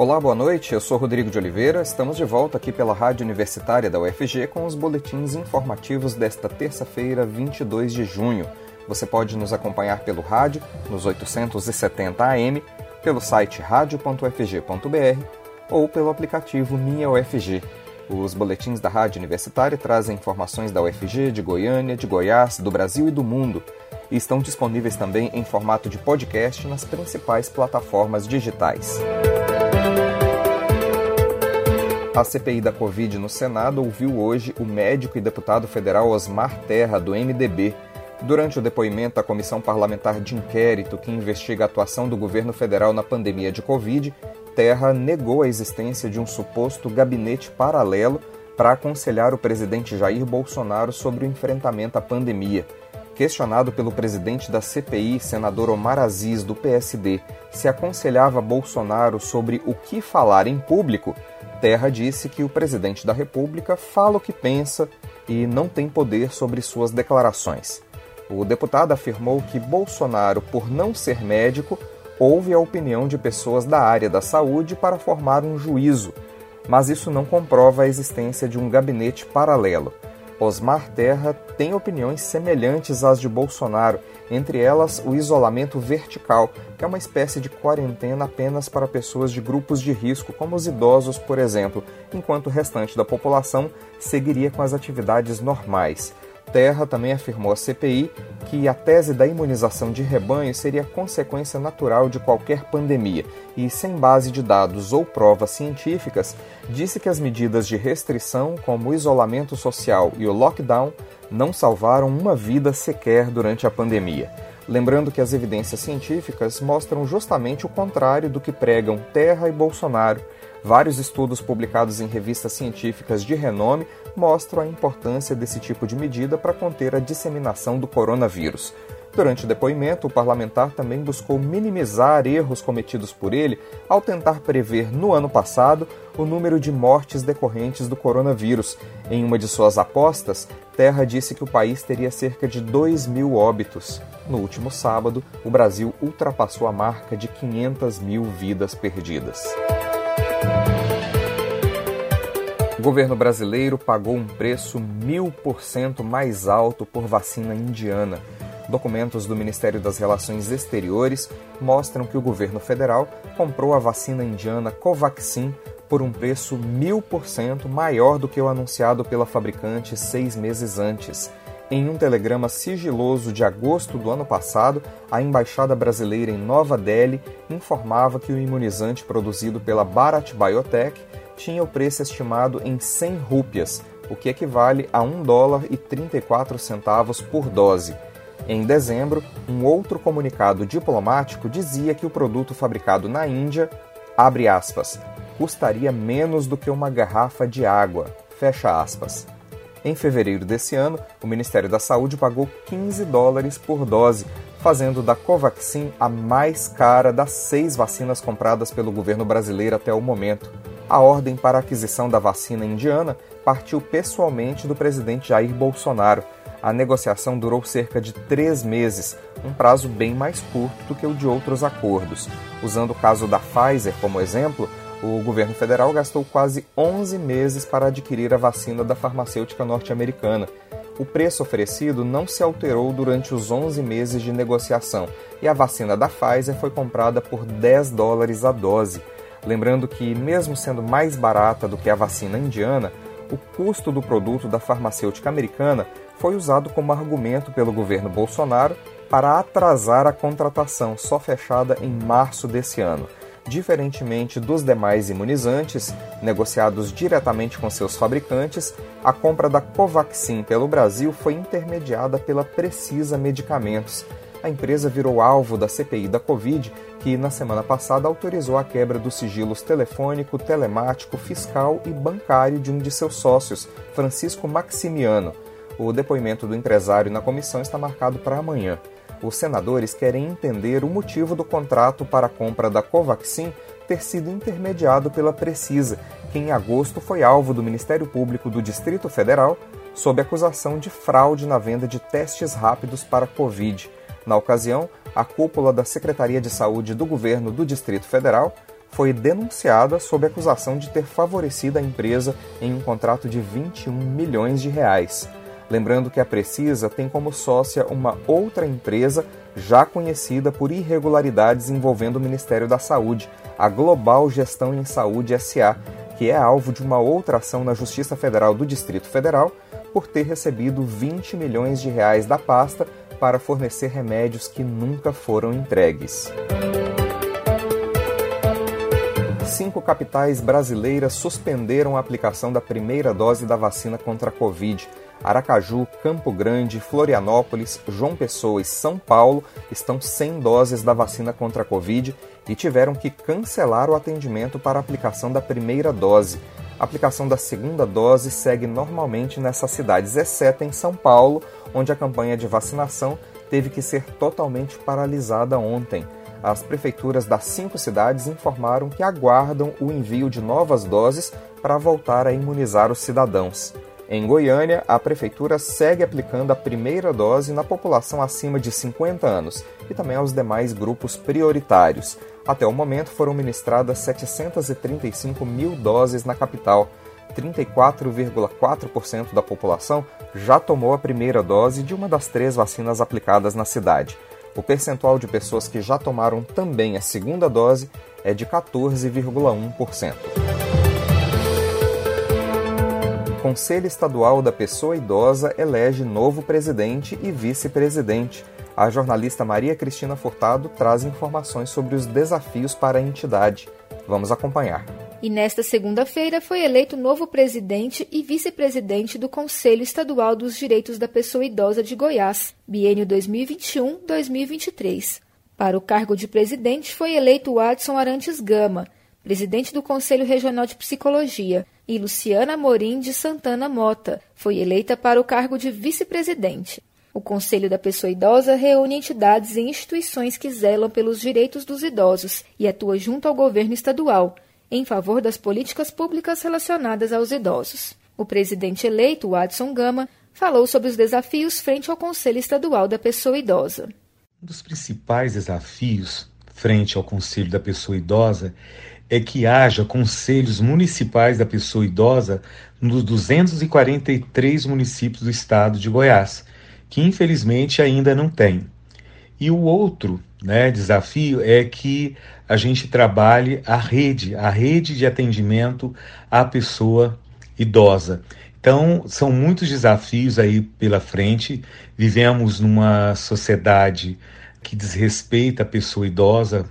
Olá, boa noite. Eu sou Rodrigo de Oliveira. Estamos de volta aqui pela Rádio Universitária da UFG com os boletins informativos desta terça-feira, 22 de junho. Você pode nos acompanhar pelo rádio nos 870 AM, pelo site radio.ufg.br ou pelo aplicativo Minha UFG. Os boletins da Rádio Universitária trazem informações da UFG, de Goiânia, de Goiás, do Brasil e do mundo. E estão disponíveis também em formato de podcast nas principais plataformas digitais. A CPI da Covid no Senado ouviu hoje o médico e deputado federal Osmar Terra, do MDB. Durante o depoimento à Comissão Parlamentar de Inquérito que investiga a atuação do governo federal na pandemia de Covid, Terra negou a existência de um suposto gabinete paralelo para aconselhar o presidente Jair Bolsonaro sobre o enfrentamento à pandemia. Questionado pelo presidente da CPI, senador Omar Aziz, do PSD, se aconselhava Bolsonaro sobre o que falar em público, Terra disse que o presidente da República fala o que pensa e não tem poder sobre suas declarações. O deputado afirmou que Bolsonaro, por não ser médico, ouve a opinião de pessoas da área da saúde para formar um juízo, mas isso não comprova a existência de um gabinete paralelo. Osmar Terra tem opiniões semelhantes às de Bolsonaro, entre elas o isolamento vertical, que é uma espécie de quarentena apenas para pessoas de grupos de risco, como os idosos, por exemplo, enquanto o restante da população seguiria com as atividades normais. Terra também afirmou à CPI que a tese da imunização de rebanho seria consequência natural de qualquer pandemia e, sem base de dados ou provas científicas, disse que as medidas de restrição, como o isolamento social e o lockdown, não salvaram uma vida sequer durante a pandemia. Lembrando que as evidências científicas mostram justamente o contrário do que pregam Terra e Bolsonaro. Vários estudos publicados em revistas científicas de renome mostram a importância desse tipo de medida para conter a disseminação do coronavírus. Durante o depoimento, o parlamentar também buscou minimizar erros cometidos por ele ao tentar prever no ano passado o número de mortes decorrentes do coronavírus. Em uma de suas apostas, Terra disse que o país teria cerca de 2 mil óbitos. No último sábado, o Brasil ultrapassou a marca de 500 mil vidas perdidas. O governo brasileiro pagou um preço mil por cento mais alto por vacina indiana. Documentos do Ministério das Relações Exteriores mostram que o governo federal comprou a vacina indiana Covaxin por um preço mil por cento maior do que o anunciado pela fabricante seis meses antes. Em um telegrama sigiloso de agosto do ano passado, a embaixada brasileira em Nova Delhi informava que o imunizante produzido pela Bharat Biotech tinha o preço estimado em 100 rúpias, o que equivale a 1 dólar e 34 centavos por dose. Em dezembro, um outro comunicado diplomático dizia que o produto fabricado na Índia, abre aspas, custaria menos do que uma garrafa de água, fecha aspas. Em fevereiro desse ano, o Ministério da Saúde pagou 15 dólares por dose, fazendo da Covaxin a mais cara das seis vacinas compradas pelo governo brasileiro até o momento a ordem para a aquisição da vacina indiana partiu pessoalmente do presidente Jair Bolsonaro. A negociação durou cerca de três meses, um prazo bem mais curto do que o de outros acordos. Usando o caso da Pfizer como exemplo, o governo federal gastou quase 11 meses para adquirir a vacina da farmacêutica norte-americana. O preço oferecido não se alterou durante os 11 meses de negociação e a vacina da Pfizer foi comprada por 10 dólares a dose. Lembrando que, mesmo sendo mais barata do que a vacina indiana, o custo do produto da farmacêutica americana foi usado como argumento pelo governo Bolsonaro para atrasar a contratação, só fechada em março desse ano. Diferentemente dos demais imunizantes, negociados diretamente com seus fabricantes, a compra da Covaxin pelo Brasil foi intermediada pela Precisa Medicamentos, a empresa virou alvo da CPI da Covid, que na semana passada autorizou a quebra dos sigilos telefônico, telemático, fiscal e bancário de um de seus sócios, Francisco Maximiano. O depoimento do empresário na comissão está marcado para amanhã. Os senadores querem entender o motivo do contrato para a compra da Covaxin ter sido intermediado pela Precisa, que em agosto foi alvo do Ministério Público do Distrito Federal sob acusação de fraude na venda de testes rápidos para Covid. Na ocasião, a cúpula da Secretaria de Saúde do governo do Distrito Federal foi denunciada sob acusação de ter favorecido a empresa em um contrato de 21 milhões de reais. Lembrando que a Precisa tem como sócia uma outra empresa já conhecida por irregularidades envolvendo o Ministério da Saúde, a Global Gestão em Saúde SA, que é alvo de uma outra ação na Justiça Federal do Distrito Federal por ter recebido 20 milhões de reais da pasta para fornecer remédios que nunca foram entregues. Cinco capitais brasileiras suspenderam a aplicação da primeira dose da vacina contra a Covid. Aracaju, Campo Grande, Florianópolis, João Pessoa e São Paulo estão sem doses da vacina contra a Covid e tiveram que cancelar o atendimento para aplicação da primeira dose. A aplicação da segunda dose segue normalmente nessas cidades, exceto em São Paulo, onde a campanha de vacinação teve que ser totalmente paralisada ontem. As prefeituras das cinco cidades informaram que aguardam o envio de novas doses para voltar a imunizar os cidadãos. Em Goiânia, a prefeitura segue aplicando a primeira dose na população acima de 50 anos e também aos demais grupos prioritários. Até o momento foram ministradas 735 mil doses na capital. 34,4% da população já tomou a primeira dose de uma das três vacinas aplicadas na cidade. O percentual de pessoas que já tomaram também a segunda dose é de 14,1%. Conselho Estadual da Pessoa Idosa elege novo presidente e vice-presidente. A jornalista Maria Cristina Furtado traz informações sobre os desafios para a entidade. Vamos acompanhar. E nesta segunda-feira foi eleito novo presidente e vice-presidente do Conselho Estadual dos Direitos da Pessoa Idosa de Goiás, biênio 2021-2023. Para o cargo de presidente foi eleito Adson Arantes Gama, presidente do Conselho Regional de Psicologia, e Luciana Morim de Santana Mota foi eleita para o cargo de vice-presidente. O Conselho da Pessoa Idosa reúne entidades e instituições que zelam pelos direitos dos idosos e atua junto ao governo estadual, em favor das políticas públicas relacionadas aos idosos. O presidente eleito, Adson Gama, falou sobre os desafios frente ao Conselho Estadual da Pessoa Idosa. Um dos principais desafios frente ao Conselho da Pessoa Idosa é que haja conselhos municipais da pessoa idosa nos 243 municípios do estado de Goiás, que infelizmente ainda não tem. E o outro né, desafio é que a gente trabalhe a rede, a rede de atendimento à pessoa idosa. Então, são muitos desafios aí pela frente. Vivemos numa sociedade que desrespeita a pessoa idosa,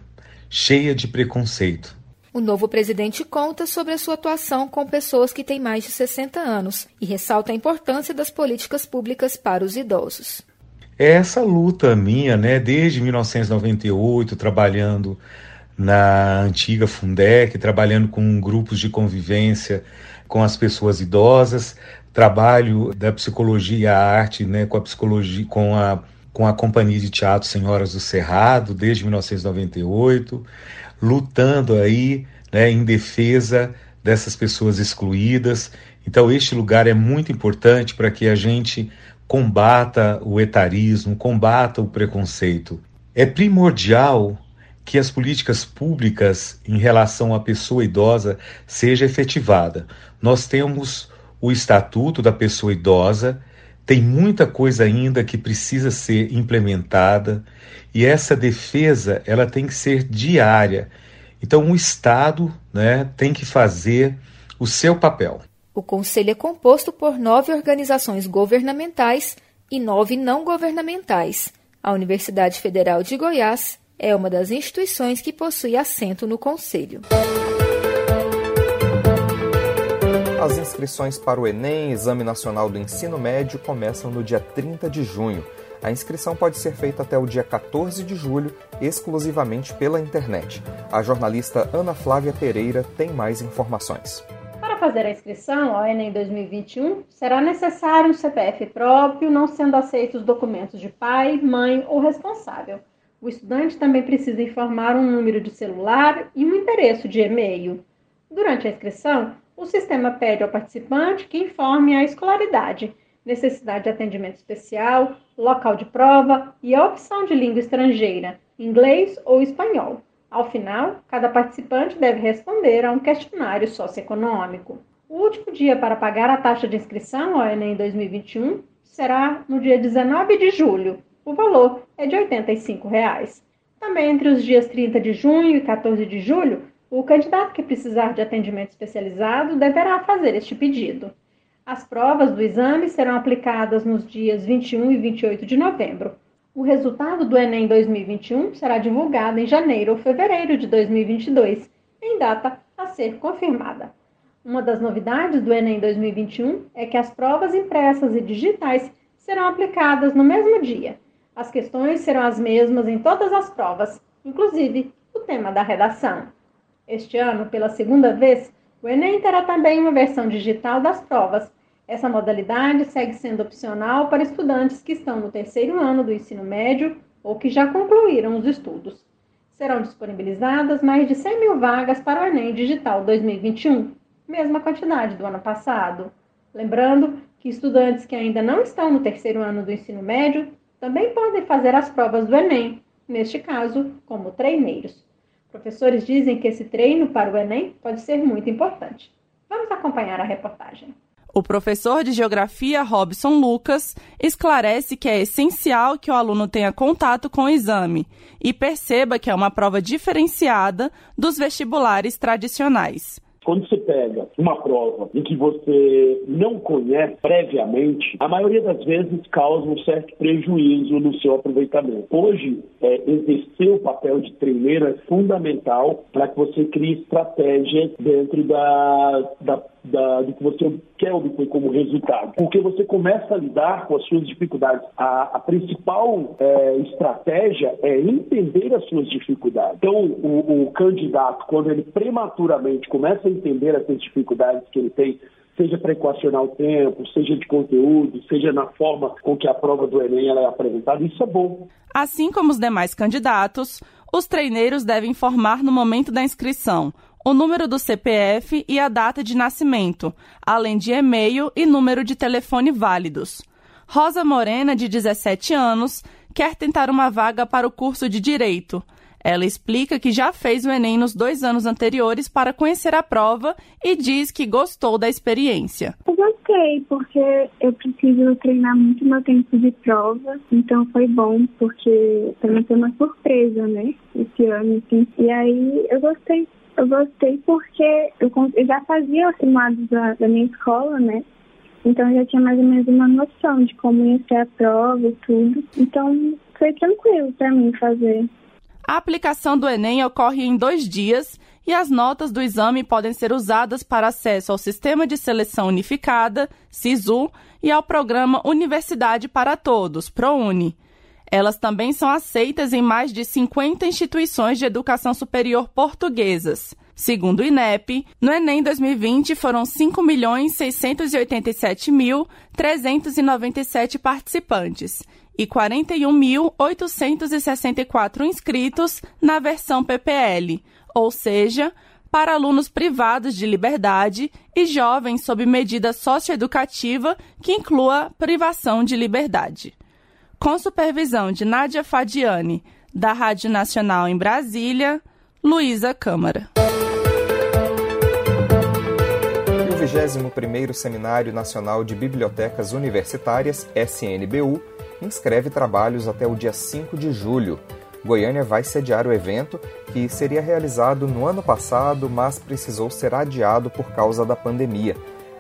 cheia de preconceito. O novo presidente conta sobre a sua atuação com pessoas que têm mais de 60 anos e ressalta a importância das políticas públicas para os idosos. É essa luta minha, né, desde 1998, trabalhando na antiga Fundec, trabalhando com grupos de convivência com as pessoas idosas, trabalho da psicologia a arte, né, com a psicologia, com a com a Companhia de Teatro Senhoras do Cerrado desde 1998 lutando aí né, em defesa dessas pessoas excluídas. Então, este lugar é muito importante para que a gente combata o etarismo, combata o preconceito. É primordial que as políticas públicas em relação à pessoa idosa seja efetivada. Nós temos o Estatuto da Pessoa Idosa, tem muita coisa ainda que precisa ser implementada e essa defesa ela tem que ser diária. Então o Estado né, tem que fazer o seu papel. O Conselho é composto por nove organizações governamentais e nove não governamentais. A Universidade Federal de Goiás é uma das instituições que possui assento no Conselho. As inscrições para o Enem, Exame Nacional do Ensino Médio, começam no dia 30 de junho. A inscrição pode ser feita até o dia 14 de julho, exclusivamente pela internet. A jornalista Ana Flávia Pereira tem mais informações. Para fazer a inscrição ao Enem 2021, será necessário um CPF próprio, não sendo aceitos documentos de pai, mãe ou responsável. O estudante também precisa informar um número de celular e um endereço de e-mail. Durante a inscrição, o sistema pede ao participante que informe a escolaridade necessidade de atendimento especial, local de prova e a opção de língua estrangeira, inglês ou espanhol. Ao final, cada participante deve responder a um questionário socioeconômico. O último dia para pagar a taxa de inscrição ao Enem 2021 será no dia 19 de julho. O valor é de 85 reais. Também entre os dias 30 de junho e 14 de julho, o candidato que precisar de atendimento especializado deverá fazer este pedido. As provas do exame serão aplicadas nos dias 21 e 28 de novembro. O resultado do Enem 2021 será divulgado em janeiro ou fevereiro de 2022, em data a ser confirmada. Uma das novidades do Enem 2021 é que as provas impressas e digitais serão aplicadas no mesmo dia. As questões serão as mesmas em todas as provas, inclusive o tema da redação. Este ano, pela segunda vez, o Enem terá também uma versão digital das provas, essa modalidade segue sendo opcional para estudantes que estão no terceiro ano do ensino médio ou que já concluíram os estudos. Serão disponibilizadas mais de 100 mil vagas para o Enem Digital 2021, mesma quantidade do ano passado. Lembrando que estudantes que ainda não estão no terceiro ano do ensino médio também podem fazer as provas do Enem, neste caso, como treineiros. Professores dizem que esse treino para o Enem pode ser muito importante. Vamos acompanhar a reportagem. O professor de Geografia Robson Lucas esclarece que é essencial que o aluno tenha contato com o exame e perceba que é uma prova diferenciada dos vestibulares tradicionais. Quando você pega uma prova em que você não conhece previamente, a maioria das vezes causa um certo prejuízo no seu aproveitamento. Hoje, é, exercer o papel de treineiro é fundamental para que você crie estratégias dentro da, da da, do que você quer obter como resultado. Porque você começa a lidar com as suas dificuldades. A, a principal é, estratégia é entender as suas dificuldades. Então, o, o candidato, quando ele prematuramente começa a entender essas dificuldades que ele tem, seja para equacionar o tempo, seja de conteúdo, seja na forma com que a prova do Enem é apresentada, isso é bom. Assim como os demais candidatos, os treineiros devem informar no momento da inscrição o número do CPF e a data de nascimento, além de e-mail e número de telefone válidos. Rosa Morena, de 17 anos, quer tentar uma vaga para o curso de Direito. Ela explica que já fez o Enem nos dois anos anteriores para conhecer a prova e diz que gostou da experiência. Eu gostei, porque eu preciso treinar muito meu tempo de prova, então foi bom, porque também foi uma surpresa, né? Esse ano, assim. E aí eu gostei eu gostei porque eu, eu já fazia os simuladores da, da, minha escola, né? Então eu já tinha mais ou menos uma noção de como ia ser a prova e tudo. Então foi tranquilo para mim fazer. A aplicação do Enem ocorre em dois dias e as notas do exame podem ser usadas para acesso ao Sistema de Seleção Unificada, SISU, e ao programa Universidade para Todos, ProUni. Elas também são aceitas em mais de 50 instituições de educação superior portuguesas. Segundo o INEP, no Enem 2020 foram 5.687.397 participantes e 41.864 inscritos na versão PPL, ou seja, para alunos privados de liberdade e jovens sob medida socioeducativa que inclua privação de liberdade com supervisão de Nádia Fadiani, da Rádio Nacional em Brasília, Luísa Câmara. O 21º Seminário Nacional de Bibliotecas Universitárias, SNBU, inscreve trabalhos até o dia 5 de julho. Goiânia vai sediar o evento, que seria realizado no ano passado, mas precisou ser adiado por causa da pandemia.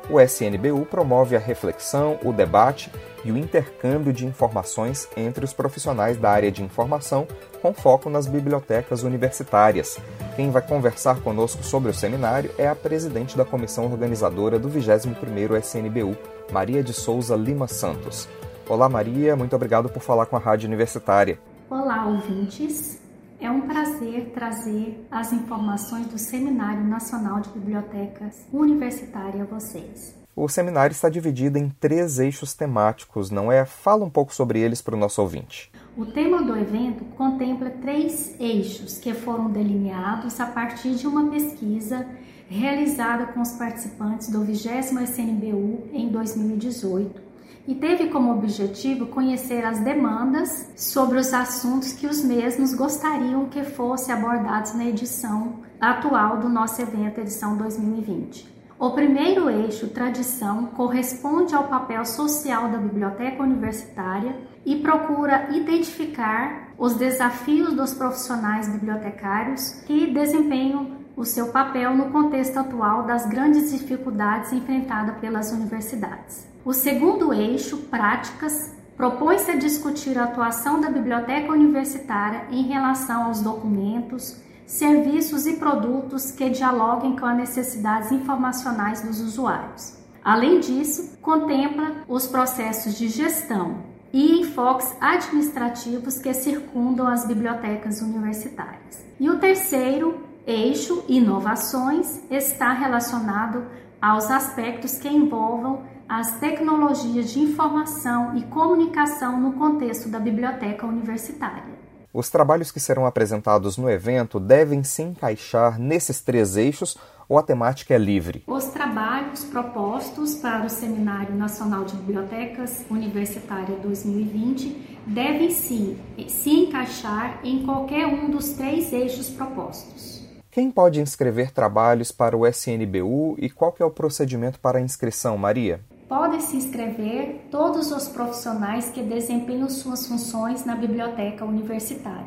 O SNBU promove a reflexão, o debate e o intercâmbio de informações entre os profissionais da área de informação, com foco nas bibliotecas universitárias. Quem vai conversar conosco sobre o seminário é a presidente da comissão organizadora do 21º SNBU, Maria de Souza Lima Santos. Olá Maria, muito obrigado por falar com a Rádio Universitária. Olá, ouvintes. É um prazer trazer as informações do Seminário Nacional de Bibliotecas Universitária a vocês. O seminário está dividido em três eixos temáticos, não é? Fala um pouco sobre eles para o nosso ouvinte. O tema do evento contempla três eixos que foram delineados a partir de uma pesquisa realizada com os participantes do 20 SNBU em 2018 e teve como objetivo conhecer as demandas sobre os assuntos que os mesmos gostariam que fossem abordados na edição atual do nosso evento, edição 2020. O primeiro eixo, tradição, corresponde ao papel social da biblioteca universitária e procura identificar os desafios dos profissionais bibliotecários que desempenham o seu papel no contexto atual das grandes dificuldades enfrentadas pelas universidades. O segundo eixo, práticas, propõe-se a discutir a atuação da biblioteca universitária em relação aos documentos, serviços e produtos que dialoguem com as necessidades informacionais dos usuários. Além disso, contempla os processos de gestão e enfoques administrativos que circundam as bibliotecas universitárias. E o terceiro eixo, inovações, está relacionado aos aspectos que envolvam as tecnologias de informação e comunicação no contexto da biblioteca universitária. Os trabalhos que serão apresentados no evento devem se encaixar nesses três eixos ou a temática é livre? Os trabalhos propostos para o Seminário Nacional de Bibliotecas Universitária 2020 devem sim se encaixar em qualquer um dos três eixos propostos. Quem pode inscrever trabalhos para o SNBU e qual é o procedimento para a inscrição, Maria? Podem se inscrever todos os profissionais que desempenham suas funções na biblioteca universitária.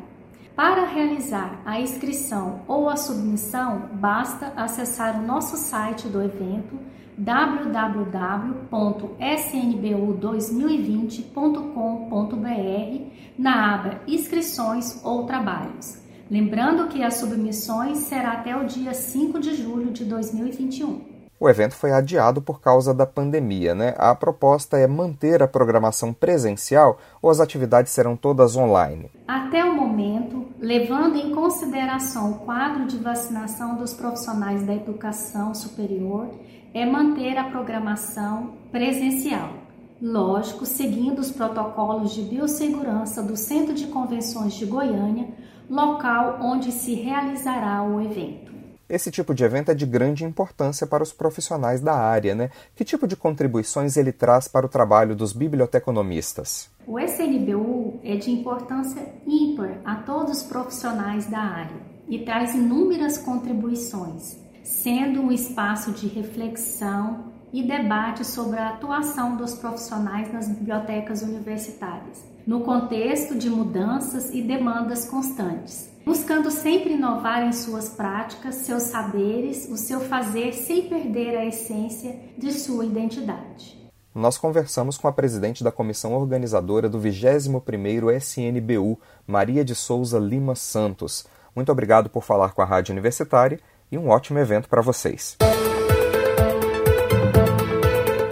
Para realizar a inscrição ou a submissão, basta acessar o nosso site do evento www.snbu2020.com.br na aba Inscrições ou Trabalhos. Lembrando que as submissões será até o dia 5 de julho de 2021. O evento foi adiado por causa da pandemia, né? A proposta é manter a programação presencial ou as atividades serão todas online? Até o momento, levando em consideração o quadro de vacinação dos profissionais da educação superior, é manter a programação presencial. Lógico, seguindo os protocolos de biossegurança do Centro de Convenções de Goiânia, local onde se realizará o evento. Esse tipo de evento é de grande importância para os profissionais da área, né? Que tipo de contribuições ele traz para o trabalho dos biblioteconomistas? O SNBU é de importância ímpar a todos os profissionais da área e traz inúmeras contribuições, sendo um espaço de reflexão e debate sobre a atuação dos profissionais nas bibliotecas universitárias, no contexto de mudanças e demandas constantes buscando sempre inovar em suas práticas, seus saberes, o seu fazer sem perder a essência de sua identidade. Nós conversamos com a presidente da comissão organizadora do 21º SNBU, Maria de Souza Lima Santos. Muito obrigado por falar com a Rádio Universitária e um ótimo evento para vocês.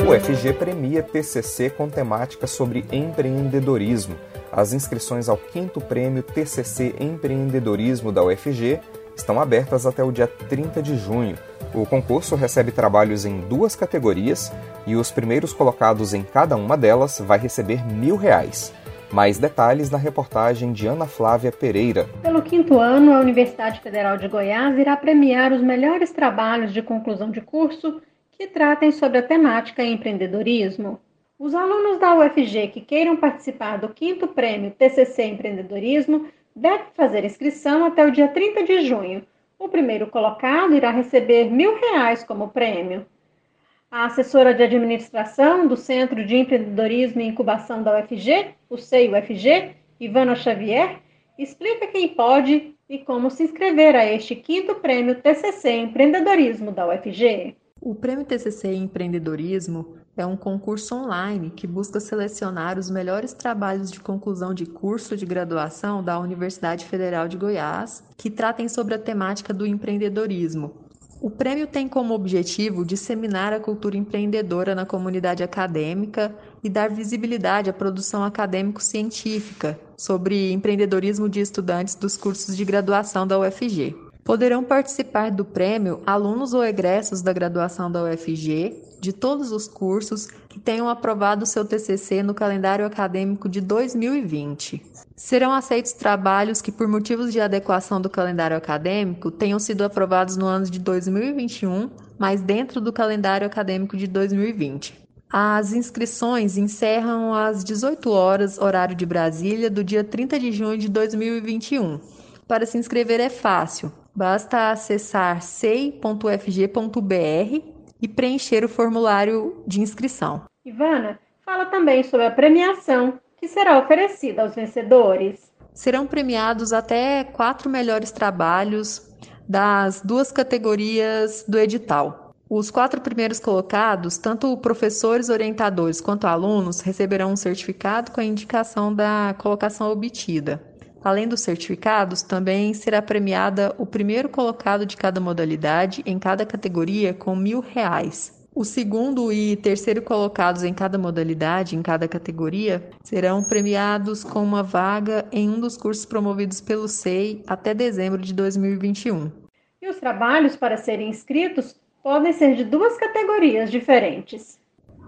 O premia TCC com temática sobre empreendedorismo. As inscrições ao quinto prêmio TCC Empreendedorismo da UFG estão abertas até o dia 30 de junho. O concurso recebe trabalhos em duas categorias e os primeiros colocados em cada uma delas vai receber mil reais. Mais detalhes na reportagem de Ana Flávia Pereira. Pelo quinto ano, a Universidade Federal de Goiás irá premiar os melhores trabalhos de conclusão de curso que tratem sobre a temática empreendedorismo. Os alunos da UFG que queiram participar do quinto prêmio TCC Empreendedorismo devem fazer inscrição até o dia 30 de junho. O primeiro colocado irá receber mil reais como prêmio. A assessora de administração do Centro de Empreendedorismo e Incubação da UFG, o CEI-UFG, Ivana Xavier, explica quem pode e como se inscrever a este quinto prêmio TCC Empreendedorismo da UFG. O Prêmio TCC Empreendedorismo é um concurso online que busca selecionar os melhores trabalhos de conclusão de curso de graduação da Universidade Federal de Goiás que tratem sobre a temática do empreendedorismo. O prêmio tem como objetivo disseminar a cultura empreendedora na comunidade acadêmica e dar visibilidade à produção acadêmico-científica sobre empreendedorismo de estudantes dos cursos de graduação da UFG. Poderão participar do prêmio alunos ou egressos da graduação da UFG de todos os cursos que tenham aprovado seu TCC no calendário acadêmico de 2020. Serão aceitos trabalhos que, por motivos de adequação do calendário acadêmico, tenham sido aprovados no ano de 2021, mas dentro do calendário acadêmico de 2020. As inscrições encerram às 18 horas, horário de Brasília, do dia 30 de junho de 2021. Para se inscrever é fácil, basta acessar sei.fg.br e preencher o formulário de inscrição. Ivana, fala também sobre a premiação que será oferecida aos vencedores. Serão premiados até quatro melhores trabalhos das duas categorias do edital. Os quatro primeiros colocados, tanto professores, orientadores quanto alunos, receberão um certificado com a indicação da colocação obtida. Além dos certificados, também será premiada o primeiro colocado de cada modalidade em cada categoria com mil reais. O segundo e terceiro colocados em cada modalidade, em cada categoria, serão premiados com uma vaga em um dos cursos promovidos pelo SEI até dezembro de 2021. E os trabalhos para serem inscritos podem ser de duas categorias diferentes.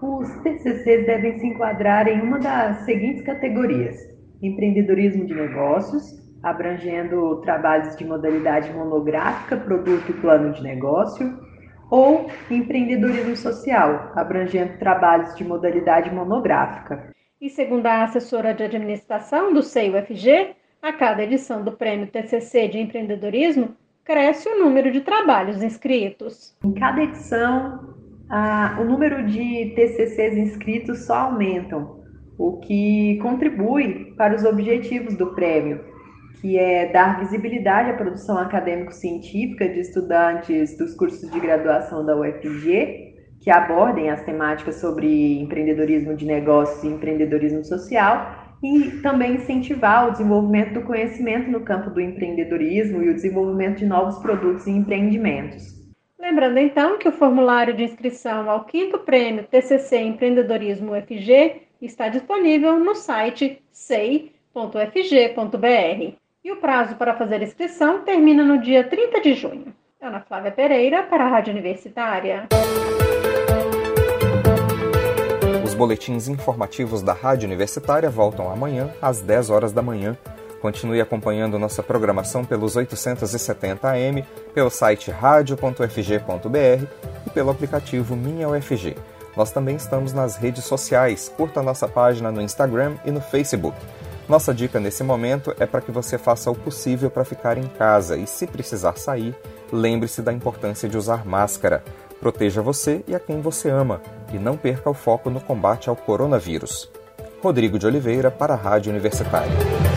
Os TCCs devem se enquadrar em uma das seguintes categorias: empreendedorismo de negócios, abrangendo trabalhos de modalidade monográfica, produto e plano de negócio, ou empreendedorismo social, abrangendo trabalhos de modalidade monográfica. E segundo a assessora de administração do CEI-UFG, a cada edição do Prêmio TCC de Empreendedorismo cresce o número de trabalhos inscritos. Em cada edição, a, o número de TCCs inscritos só aumentam, o que contribui para os objetivos do prêmio, que é dar visibilidade à produção acadêmico-científica de estudantes dos cursos de graduação da UFG, que abordem as temáticas sobre empreendedorismo de negócios e empreendedorismo social, e também incentivar o desenvolvimento do conhecimento no campo do empreendedorismo e o desenvolvimento de novos produtos e empreendimentos. Lembrando então que o formulário de inscrição ao quinto prêmio TCC Empreendedorismo UFG está disponível no site sei.fg.br. E o prazo para fazer inscrição termina no dia 30 de junho. Ana Flávia Pereira, para a Rádio Universitária boletins informativos da Rádio Universitária voltam amanhã, às 10 horas da manhã. Continue acompanhando nossa programação pelos 870 AM, pelo site radio.fg.br e pelo aplicativo Minha UFG. Nós também estamos nas redes sociais. Curta nossa página no Instagram e no Facebook. Nossa dica nesse momento é para que você faça o possível para ficar em casa e, se precisar sair, lembre-se da importância de usar máscara. Proteja você e a quem você ama e não perca o foco no combate ao coronavírus. Rodrigo de Oliveira para a Rádio Universitária.